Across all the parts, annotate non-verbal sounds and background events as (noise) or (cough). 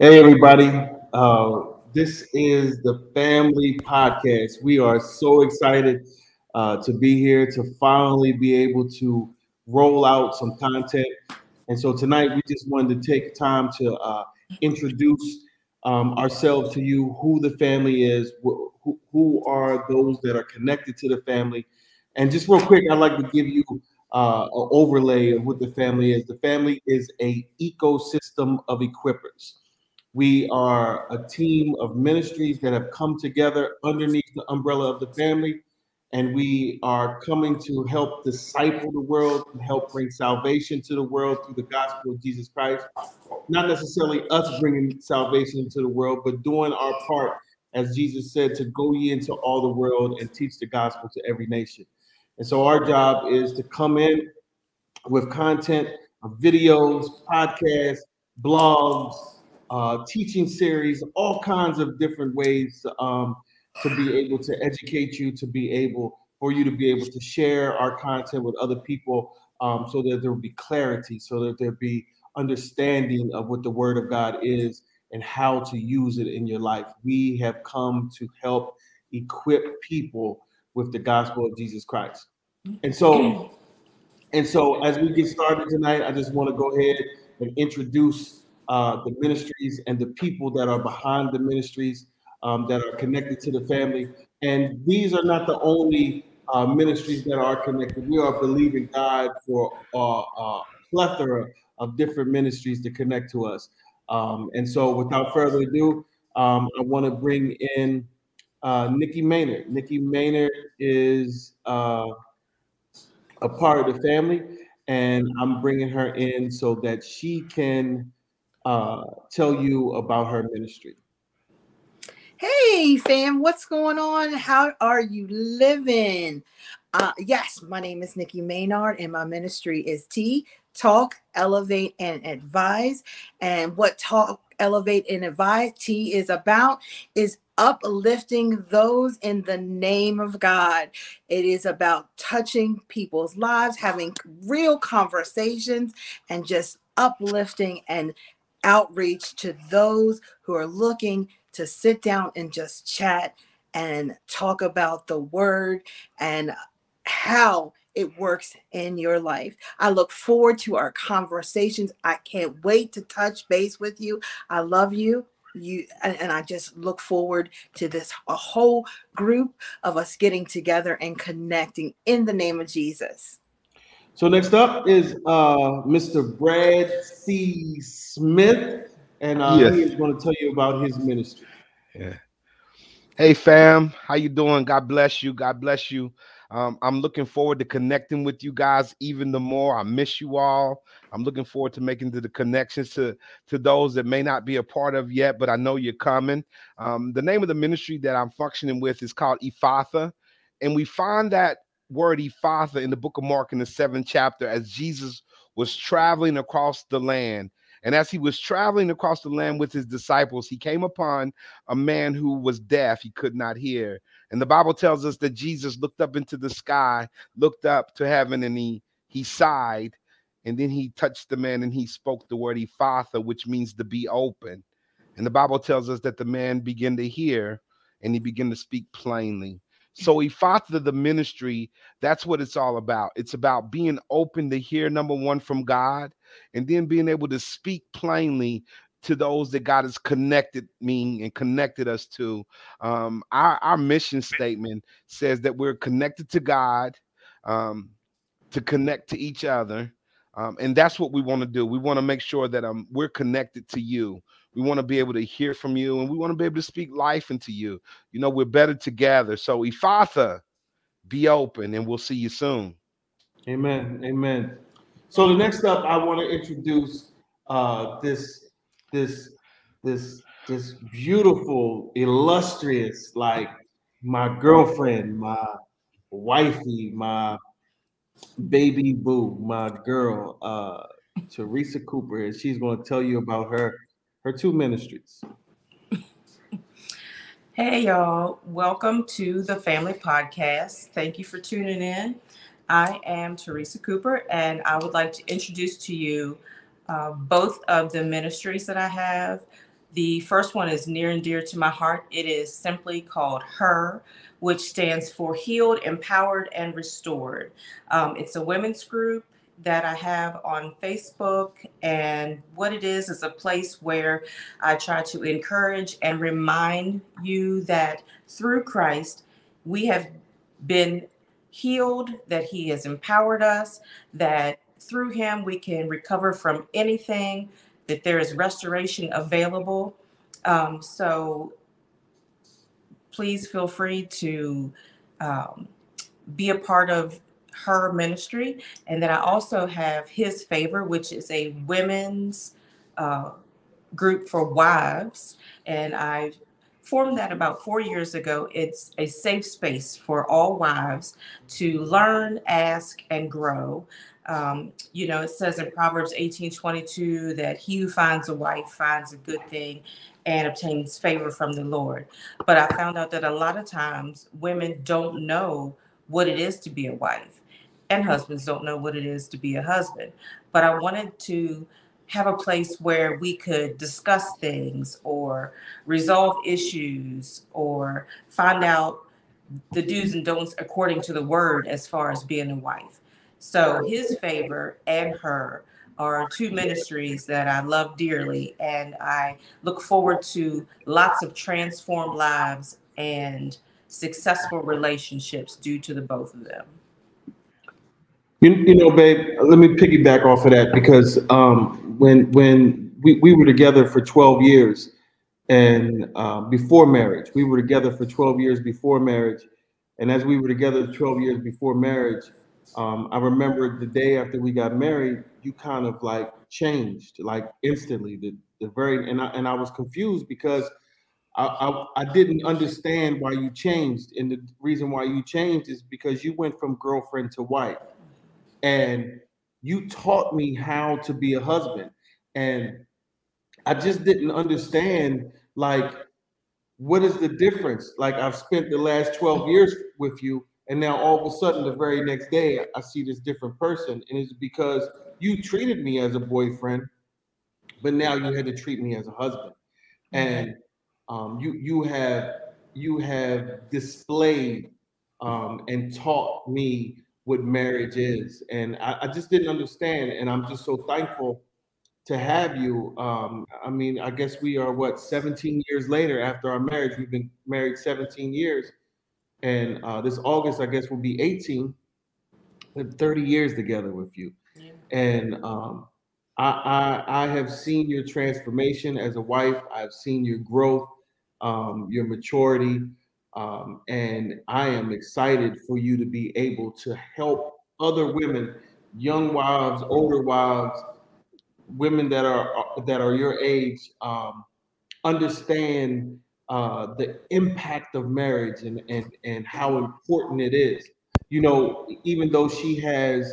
Hey, everybody. Uh, this is the Family Podcast. We are so excited uh, to be here to finally be able to roll out some content. And so tonight, we just wanted to take time to uh, introduce um, ourselves to you, who the family is, who, are those that are connected to the family. And just real quick, I'd like to give you uh, an overlay of what the family is. The family is a ecosystem of equippers. We are a team of ministries that have come together underneath the umbrella of the family, and we are coming to help disciple the world and help bring salvation to the world through the gospel of Jesus Christ. Not necessarily us bringing salvation into the world, but doing our part, as Jesus said, to go ye into all the world and teach the gospel to every nation. And so our job is to come in with content, videos, podcasts, blogs, uh, teaching series, all kinds of different ways um, to be able to educate you, to be able for you to be able to share our content with other people, um, so that there will be clarity, so that there will be understanding of what the Word of God is and how to use it in your life. We have come to help equip people with the gospel of Jesus Christ, and so. And so, as we get started tonight, I just want to go ahead and introduce uh, the ministries and the people that are behind the ministries um, that are connected to the family. And these are not the only uh, ministries that are connected. We are believing God for a, a plethora of different ministries to connect to us. Um, and so, without further ado, um, I want to bring in uh, Nikki Maynard. Nikki Maynard is uh, a part of the family, and I'm bringing her in so that she can uh, tell you about her ministry. Hey, fam, what's going on? How are you living? Uh, yes, my name is Nikki Maynard, and my ministry is T Talk, Elevate, and Advise. And what Talk, Elevate, and Advise T is about is uplifting those in the name of God. It is about touching people's lives, having real conversations, and just uplifting and outreach to those who are looking to sit down and just chat and talk about the word and how it works in your life. I look forward to our conversations. I can't wait to touch base with you. I love you. You and, and I just look forward to this a whole group of us getting together and connecting in the name of Jesus. So next up is uh, Mr. Brad C. Smith, and uh, yes. he is going to tell you about his ministry. Yeah. Hey fam, how you doing? God bless you. God bless you. Um, I'm looking forward to connecting with you guys even the more. I miss you all. I'm looking forward to making the, connections to to those that may not be a part of yet, but I know you're coming. Um, the name of the ministry that I'm functioning with is called Ephphatha, and we find that word Ephphatha in the book of Mark in the seventh chapter as Jesus was traveling across the land. And as he was traveling across the land with his disciples, he came upon a man who was deaf, he could not hear. And the Bible tells us that Jesus looked up into the sky, looked up to heaven, and he he sighed, and then he touched the man and he spoke the word Ephphatha, which means to be open. And the Bible tells us that the man began to hear and he began to speak plainly. So Ephphatha the ministry, that's what it's all about. It's about being open to hear number one from God, and then being able to speak plainly to those that God has connected me and connected us to. Um, our, our mission statement says that we're connected to God, um, to connect to each other. Um, and that's what we want to do. We want to make sure that um, we're connected to you. We want to be able to hear from you and we want to be able to speak life into you. You know, we're better together. So, Ephphatha, be open and we'll see you soon. Amen. Amen. So, the next up, I want to introduce uh, this, this, this, this beautiful, illustrious, like my girlfriend, my wifey, my baby boo, my girl, uh, Teresa Cooper, and she's going to tell you about her her two ministries. Hey, y'all. Welcome to the Family Podcast. Thank you for tuning in. I am Teresa Cooper, and I would like to introduce to you uh, both of the ministries that I have. The first one is near and dear to my heart. It is simply called Her, which stands for Healed, Empowered, and Restored. Um, it's a women's group that I have on Facebook. And what it is is a place where I try to encourage and remind you that through Christ, we have been healed, that He has empowered us, that through Him we can recover from anything, that there is restoration available. Um, so please feel free to um, be a part of her ministry. And then I also have His Favor, which is a women's uh, group for wives. And I formed that about four years ago. It's a safe space for all wives to learn, ask, and grow. Um, you know, it says in Proverbs 18 22 that he who finds a wife finds a good thing and obtains favor from the Lord. But I found out that a lot of times women don't know what it is to be a wife and husbands don't know what it is to be a husband. But I wanted to have a place where we could discuss things or resolve issues or find out the do's and don'ts according to the word as far as being a wife. So his favor and her are two ministries that I love dearly and I look forward to lots of transformed lives and successful relationships due to the both of them. You, you know, babe, let me piggyback off of that because um, when when we, we were together for 12 years and uh, before marriage, we were together for 12 years before marriage. And as we were together 12 years before marriage, um, I remember the day after we got married, you kind of like changed like instantly. The, the very and I, and I was confused because I, I, I didn't understand why you changed. And the reason why you changed is because you went from girlfriend to wife and you taught me how to be a husband and i just didn't understand like what is the difference like i've spent the last 12 years with you and now all of a sudden the very next day i see this different person and it's because you treated me as a boyfriend but now you had to treat me as a husband and um, you you have you have displayed um, and taught me what marriage is. And I, I, just didn't understand. And I'm just so thankful to have you. Um, I mean, I guess we are what 17 years later after our marriage. We've been married 17 years. And uh, this August, I guess, will be 18. 30 years together with you. Yeah. And um, I, I, I have seen your transformation as a wife. I've seen your growth, um, your maturity. Um, and I am excited for you to be able to help other women, young wives, older wives, women that are that are your age, um, understand uh, the impact of marriage and, and and how important it is. You know, even though she has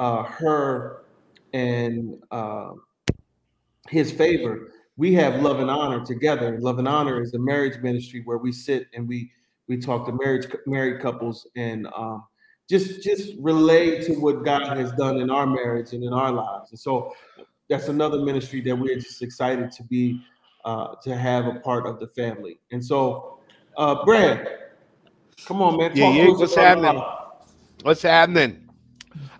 uh, her and uh, his favor, we have love and honor together. Love and honor is the marriage ministry where we sit and we we talk to marriage married couples and um, just just relate to what God has done in our marriage and in our lives. And so that's another ministry that we're just excited to be uh, to have a part of the family. And so, uh, Brad, come on, man. yeah, yeah. What's happening? What's happening?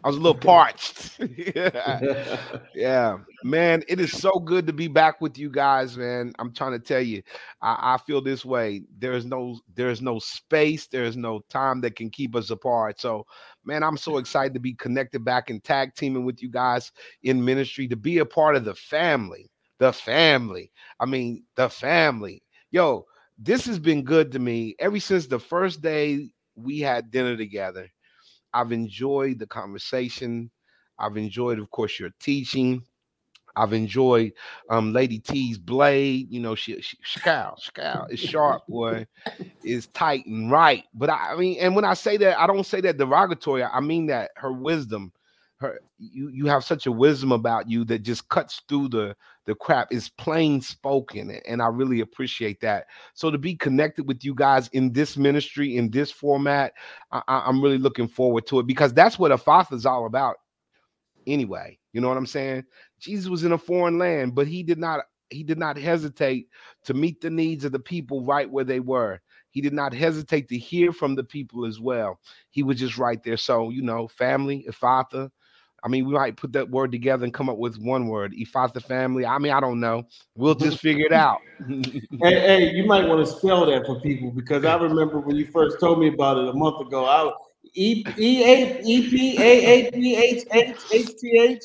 I was a little parched. yeah. (laughs) (laughs) yeah, man, it is so good to be back with you guys, man. I'm trying to tell you, I, I feel this way. There's no, there's no space, there's no time that can keep us apart. So, man, I'm so excited to be connected back and tag teaming with you guys in ministry to be a part of the family. The family. I mean, the family. Yo, this has been good to me ever since the first day we had dinner together I've enjoyed the conversation. I've enjoyed, of course, your teaching. I've enjoyed um, Lady T's blade. You know, she, she scowl, scowl is sharp, boy, It's tight and right. But I, I mean, and when I say that, I don't say that derogatory. I mean that her wisdom, her you you have such a wisdom about you that just cuts through the the crap is plain spoken and i really appreciate that. So to be connected with you guys in this ministry in this format I, am really looking forward to it because that's what Ephphatha is all about anyway you know what i'm saying? Jesus was in a foreign land but he did not he did not hesitate to meet the needs of the people right where they were. He did not hesitate to hear from the people as well. He was just right there. So you know family Ephphatha I mean, we might put that word together and come up with one word, Ephphatha family. I mean, I don't know. We'll just figure it out. (laughs) hey, hey, you might want to spell that for people because I remember when you first told me about it a month ago. I E E A E P A A P H H H T H.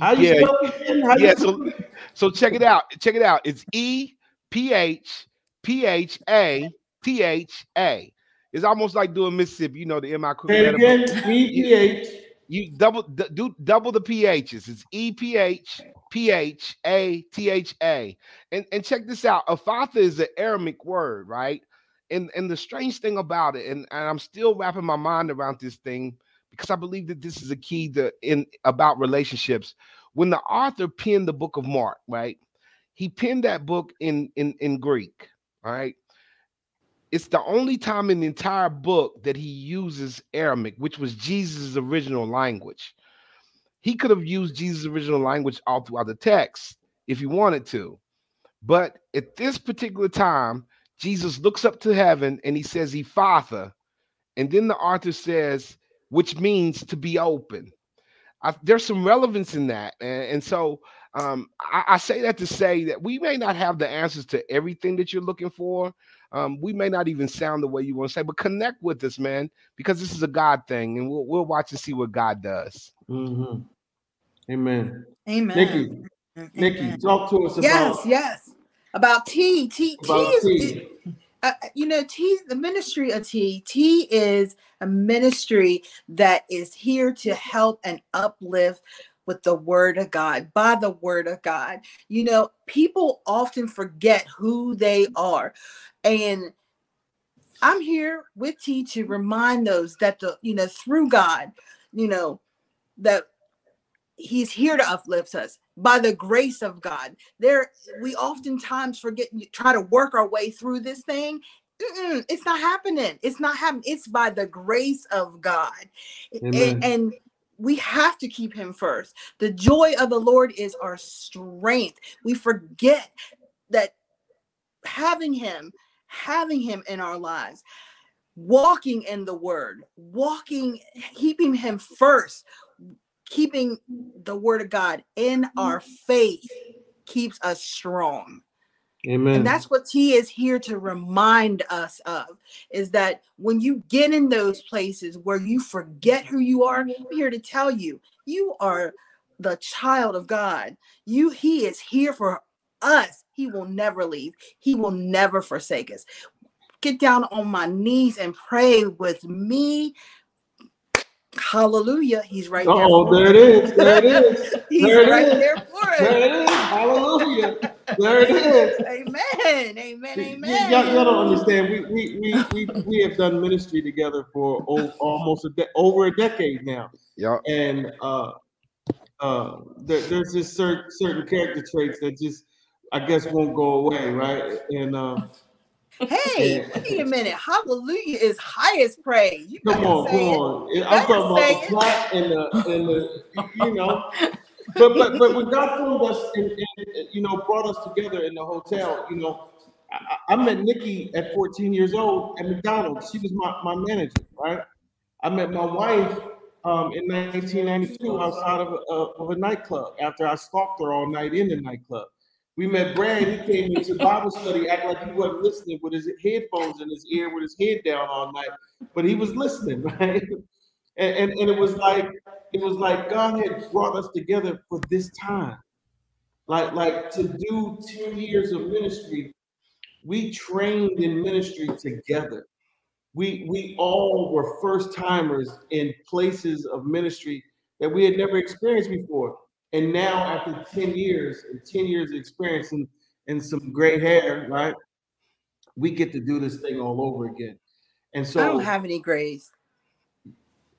How you yeah. spell it? How yeah, so, so check it out. Check it out. It's E P H P H A T H A. It's almost like doing Mississippi. You know the M I. Again, E P H you double do double the ph's. It's E P H P H A T H A. And and check this out. Ephphatha is an Aramaic word, right? And and the strange thing about it, and, and I'm still wrapping my mind around this thing because I believe that this is a key to in about relationships. When the author penned the book of Mark, right? He penned that book in in in Greek, all right? It's the only time in the entire book that he uses Aramaic, which was Jesus' original language. He could have used Jesus' original language all throughout the text if he wanted to. But at this particular time, Jesus looks up to heaven and he says, Ephphatha. And then the author says, which means to be open. I, there's some relevance in that. And, and so um, I, I, say that to say that we may not have the answers to everything that you're looking for, um, we may not even sound the way you want to say, but connect with us, man, because this is a God thing, and we'll we'll watch and see what God does. Mm-hmm. Amen. Amen. Nikki, Amen. Nikki, talk to us yes, about yes, about T. T. About T is. T. Uh, you know, T, the ministry of T, T is a ministry that is here to help and uplift with the word of God, by the word of God. You know, people often forget who they are. And I'm here with T to remind those that the, you know, through God, you know, that he's here to uplift us by the grace of God. There, we oftentimes forget, try to work our way through this thing. Mm-mm, it's not happening. It's not happening. It's by the grace of God. And, and we have to keep him first. The joy of the Lord is our strength. We forget that having him having him in our lives, walking in the word, walking, keeping him first, keeping the word of God in our faith keeps us strong. Amen. And that's what he is here to remind us of is that when you get in those places where you forget who you are, I'm here to tell you, you are the child of God. You he is here for us, He will never leave. He will never forsake us. Get down on my knees and pray with me. Hallelujah. He's right there. Oh, there it is. There it is. (laughs) He's there right is. there for us. There it is. Hallelujah. There it is. Amen. Amen. Amen. Y'all, y'all don't understand. We, we we we we have done ministry together for almost a de- over a decade now. Yeah. And uh uh there, there's just certain certain character traits that just I guess won't go away, right? And uh, hey, wait a minute, Hallelujah is highest praise. You come on, come on. I'm talking about the plot and the and the you know. But but but when God formed us and, and you know brought us together in the hotel, you know, I, I met Nikki at 14 years old at McDonald's. She was my, my manager, right? I met my wife um, in 1992 outside of a, of a nightclub after I stalked her all night in the nightclub. We met Brad. He came into Bible study, act like he wasn't listening with his headphones in his ear, with his head down all night, but he was listening, (laughs) right? And, and, and it was like it was like God had brought us together for this time, like like to do ten years of ministry. We trained in ministry together. We we all were first timers in places of ministry that we had never experienced before. And now, after 10 years and 10 years of experience and, and some gray hair, right? We get to do this thing all over again. And so I don't have any grays.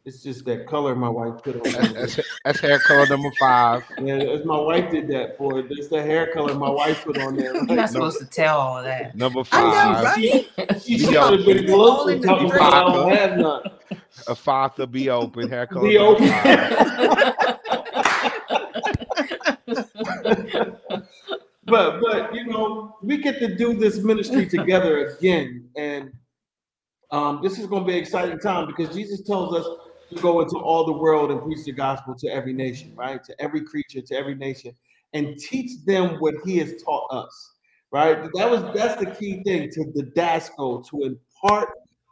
It's just that color my wife put on. That's, that's, that's hair color number five. Yeah, it's my wife did that for it. It's the hair color my wife put on there. You're not supposed to tell all of that. Number five. I five. know, right? She Be should have been All close in to the talking drink. about I don't have none. A five to be open. Hair color Be open. (laughs) but but you know we get to do this ministry together again and um, this is going to be an exciting time because jesus tells us to go into all the world and preach the gospel to every nation right? To every creature to every nation and teach them what he has taught us right? That was that's the key thing to the dasco to impart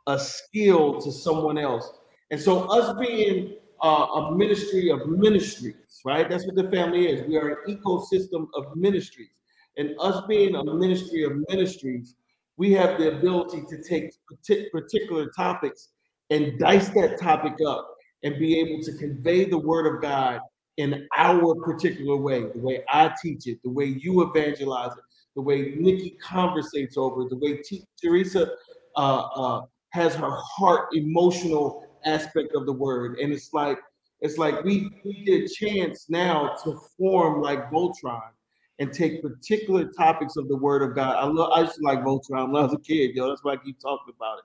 a skill to someone else. And so us being uh, a ministry of ministries right? That's what the family is. We are an ecosystem of ministries. And us being a ministry of ministries, we have the ability to take partic- particular topics and dice that topic up and be able to convey the word of God in our particular way, the way I teach it, the way you evangelize it, the way Nikki conversates over it, the way T- Teresa uh, uh, has her heart emotional aspect of the word. And it's like, it's like we, we get a chance now to form like Voltron and take particular topics of the Word of God. I love. I used to like Voltron when I was a kid, yo. That's why I keep talking about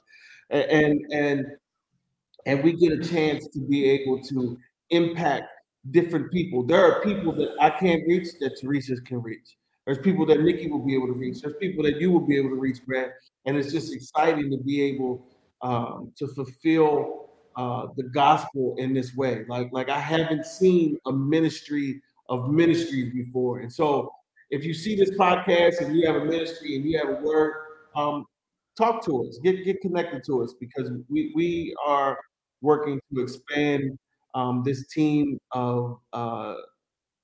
it. And and and we get a chance to be able to impact different people. There are people that I can't reach that Teresa can reach. There's people that Nikki will be able to reach. There's people that you will be able to reach, Brad. And it's just exciting to be able um, to fulfill uh, the gospel in this way. Like like I haven't seen a ministry of ministries before, and so if you see this podcast and you have a ministry and you have a word, um, talk to us, get get connected to us because we we are working to expand um, this team of uh,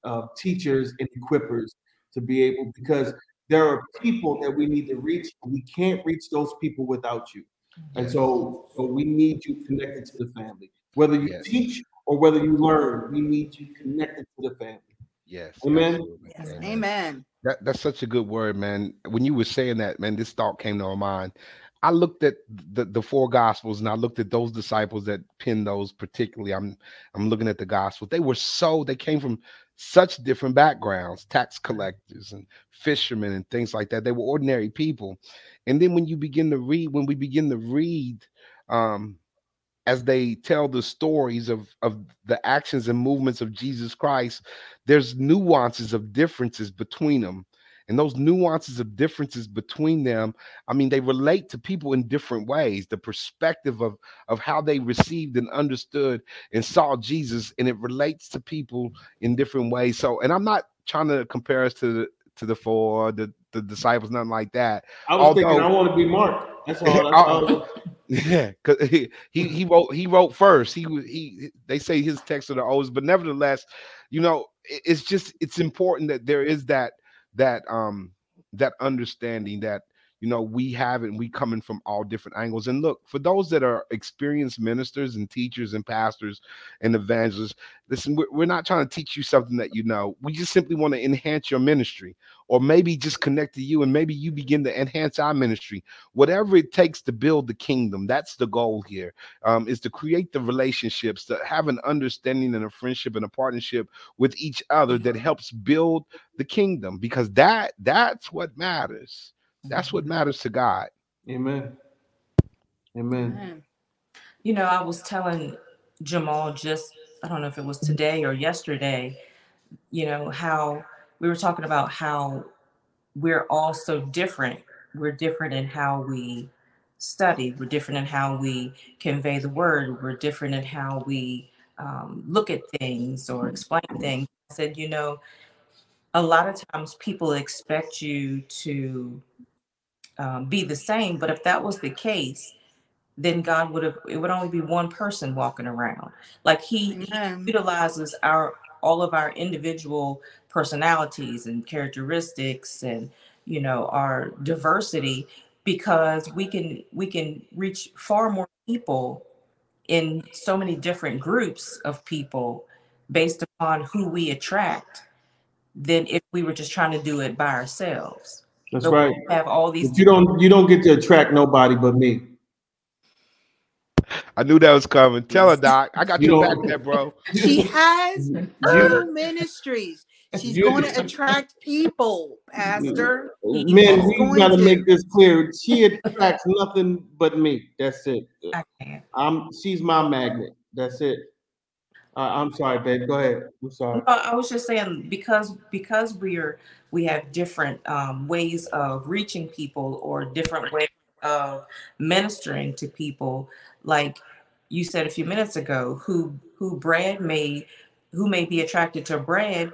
of teachers and equippers to be able because there are people that we need to reach. We can't reach those people without you, and so so we need you connected to the family. Whether you Yes. teach or whether you learn, we need you connected to the family. Yes. Amen. Yes, Amen. amen. That that's such a good word, man. When you were saying that, man, this thought came to my mind. I looked at the, the four gospels and I looked at those disciples that penned those particularly. I'm I'm looking at the gospels. They were so they came from such different backgrounds, tax collectors and fishermen and things like that. They were ordinary people. And then when you begin to read, when we begin to read um as they tell the stories of of the actions and movements of Jesus Christ, there's nuances of differences between them. And those nuances of differences between them, I mean, they relate to people in different ways. The perspective of of how they received and understood and saw Jesus, and it relates to people in different ways. So, and I'm not trying to compare us to the to the four, the the disciples, nothing like that. I was thinking I want to be Mark. That's all. That's all. Yeah, because he, he he wrote he wrote first. He he they say his texts are the oldest, but nevertheless, you know, it- it's just it's important that there is that that um that understanding that you know we have it and we coming from all different angles. And look, for those that are experienced ministers and teachers and pastors and evangelists, listen, we're, we're not trying to teach you something that you know. We just simply want to enhance your ministry, or maybe just connect to you, and maybe you begin to enhance our ministry whatever it takes to build the kingdom that's the goal here um, is to create the relationships to have an understanding and a friendship and a partnership with each other that helps build the kingdom because that that's what matters that's what matters to god Amen. Amen. Amen. You know, I was telling Jamal just, I don't know if it was today or yesterday, you know, how we were talking about how we're all so different. We're different in how we study, we're different in how we convey the word, we're different in how we um, look at things or explain things. I said, you know, a lot of times people expect you to um, be the same, but if that was the case, then God would have it would only be one person walking around. Like he, he utilizes our all of our individual personalities and characteristics and you know our diversity because we can we can reach far more people in so many different groups of people based upon who we attract than if we were just trying to do it by ourselves. That's But right. have all these But you don't you don't get to attract nobody but me. I knew that was coming. Tell her, Doc. I got You your back there, bro. (laughs) She has You- two ministries. She's You- going to attract people, Pastor. Man, She's we gotta to. make this clear. She attracts nothing but me. That's it. I can't. I'm she's my magnet. That's it. Uh, I'm sorry, babe. Go ahead. I'm sorry. No, I was just saying because because we're we have different um, ways of reaching people or different ways of ministering to people. Like you said a few minutes ago, who who Brad may who may be attracted to Brad,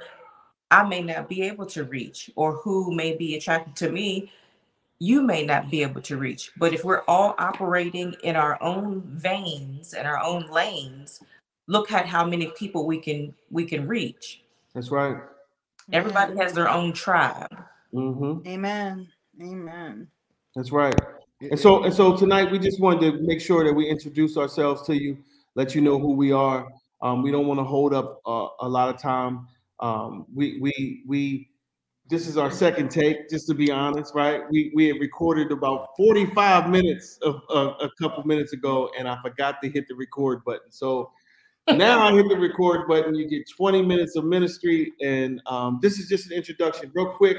I may not be able to reach, or who may be attracted to me, you may not be able to reach. But if we're all operating in our own veins and our own lanes, look at how many people we can we can reach. That's right. Everybody has their own tribe. hmm Amen. Amen. That's right. And so and so tonight we just wanted to make sure that we introduce ourselves to you, let you know who we are. Um, we don't want to hold up uh, a lot of time. Um, we we we this is our second take, just to be honest, right? We we had recorded about 45 minutes of, of a couple minutes ago, and I forgot to hit the record button. So now I hit the record button. You get 20 minutes of ministry, and um, this is just an introduction, real quick.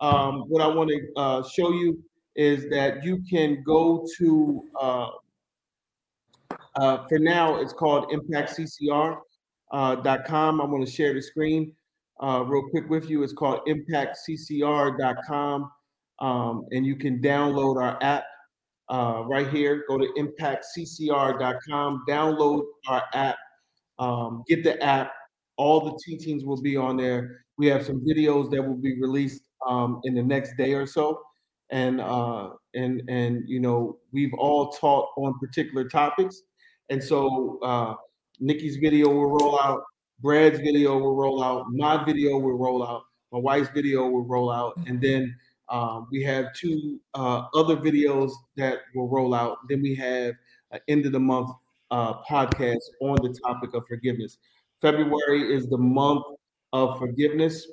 Um, what I want to uh, show you is that you can go to uh, uh, for now it's called impactccr.com. I'm going to share the screen uh, real quick with you. It's called impactccr.com, um, and you can download our app uh, right here. Go to impactccr.com, download our app, um, get the app. All the teachings will be on there. We have some videos that will be released um, in the next day or so and uh, and and you know we've all taught on particular topics, and so uh, Nikki's video will roll out, Brad's video will roll out, my video will roll out, my wife's video will roll out, and then um, we have two uh, other videos that will roll out. Then we have an end of the month uh, podcast on the topic of forgiveness. February is the month of forgiveness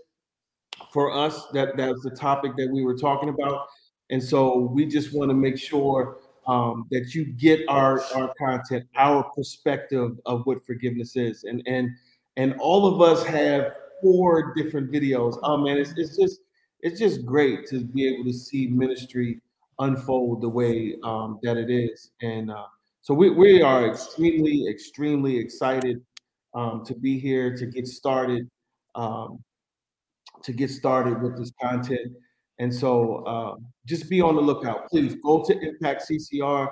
for us. That that's the topic that we were talking about. And so we just want to make sure um, that you get our our content, our perspective of what forgiveness is, and and and all of us have four different videos. Oh man, it's it's just it's just great to be able to see ministry unfold the way um, that it is, and uh, so we we are extremely extremely excited um, to be here to get started um, to get started with this content. And so uh, just be on the lookout. Please go to Impact CCR,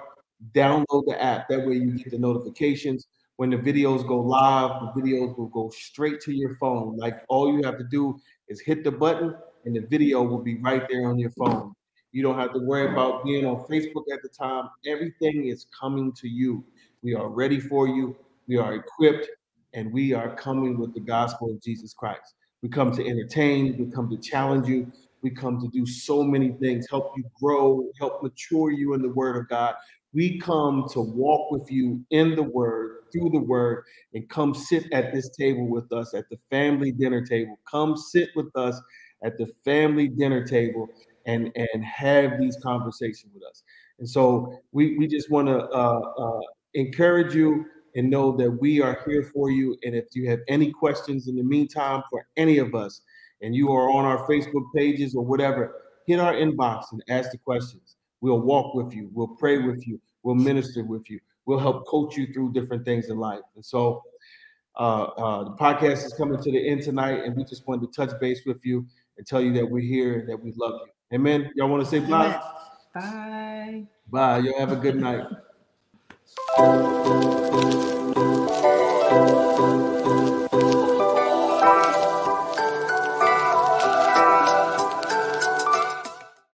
download the app. That way you get the notifications. When the videos go live, the videos will go straight to your phone. Like all you have to do is hit the button and the video will be right there on your phone. You don't have to worry about being on Facebook at the time. Everything is coming to you. We are ready for you. We are equipped and we are coming with the gospel of Jesus Christ. We come to entertain, we come to challenge you, we come to do so many things, help you grow, help mature you in the word of God. We come to walk with you in the word, through the word, and come sit at this table with us at the family dinner table. Come sit with us at the family dinner table and, and have these conversations with us. And so we, we just want to uh, uh, encourage you and know that we are here for you. And if you have any questions in the meantime for any of us, and you are on our Facebook pages or whatever, hit our inbox and ask the questions. We'll walk with you. We'll pray with you. We'll minister with you. We'll help coach you through different things in life. And so uh, uh, the podcast is coming to the end tonight, and we just wanted to touch base with you and tell you that we're here and that we love you. Amen. Y'all want to say bye? Bye. Bye. Y'all have a good night. (laughs)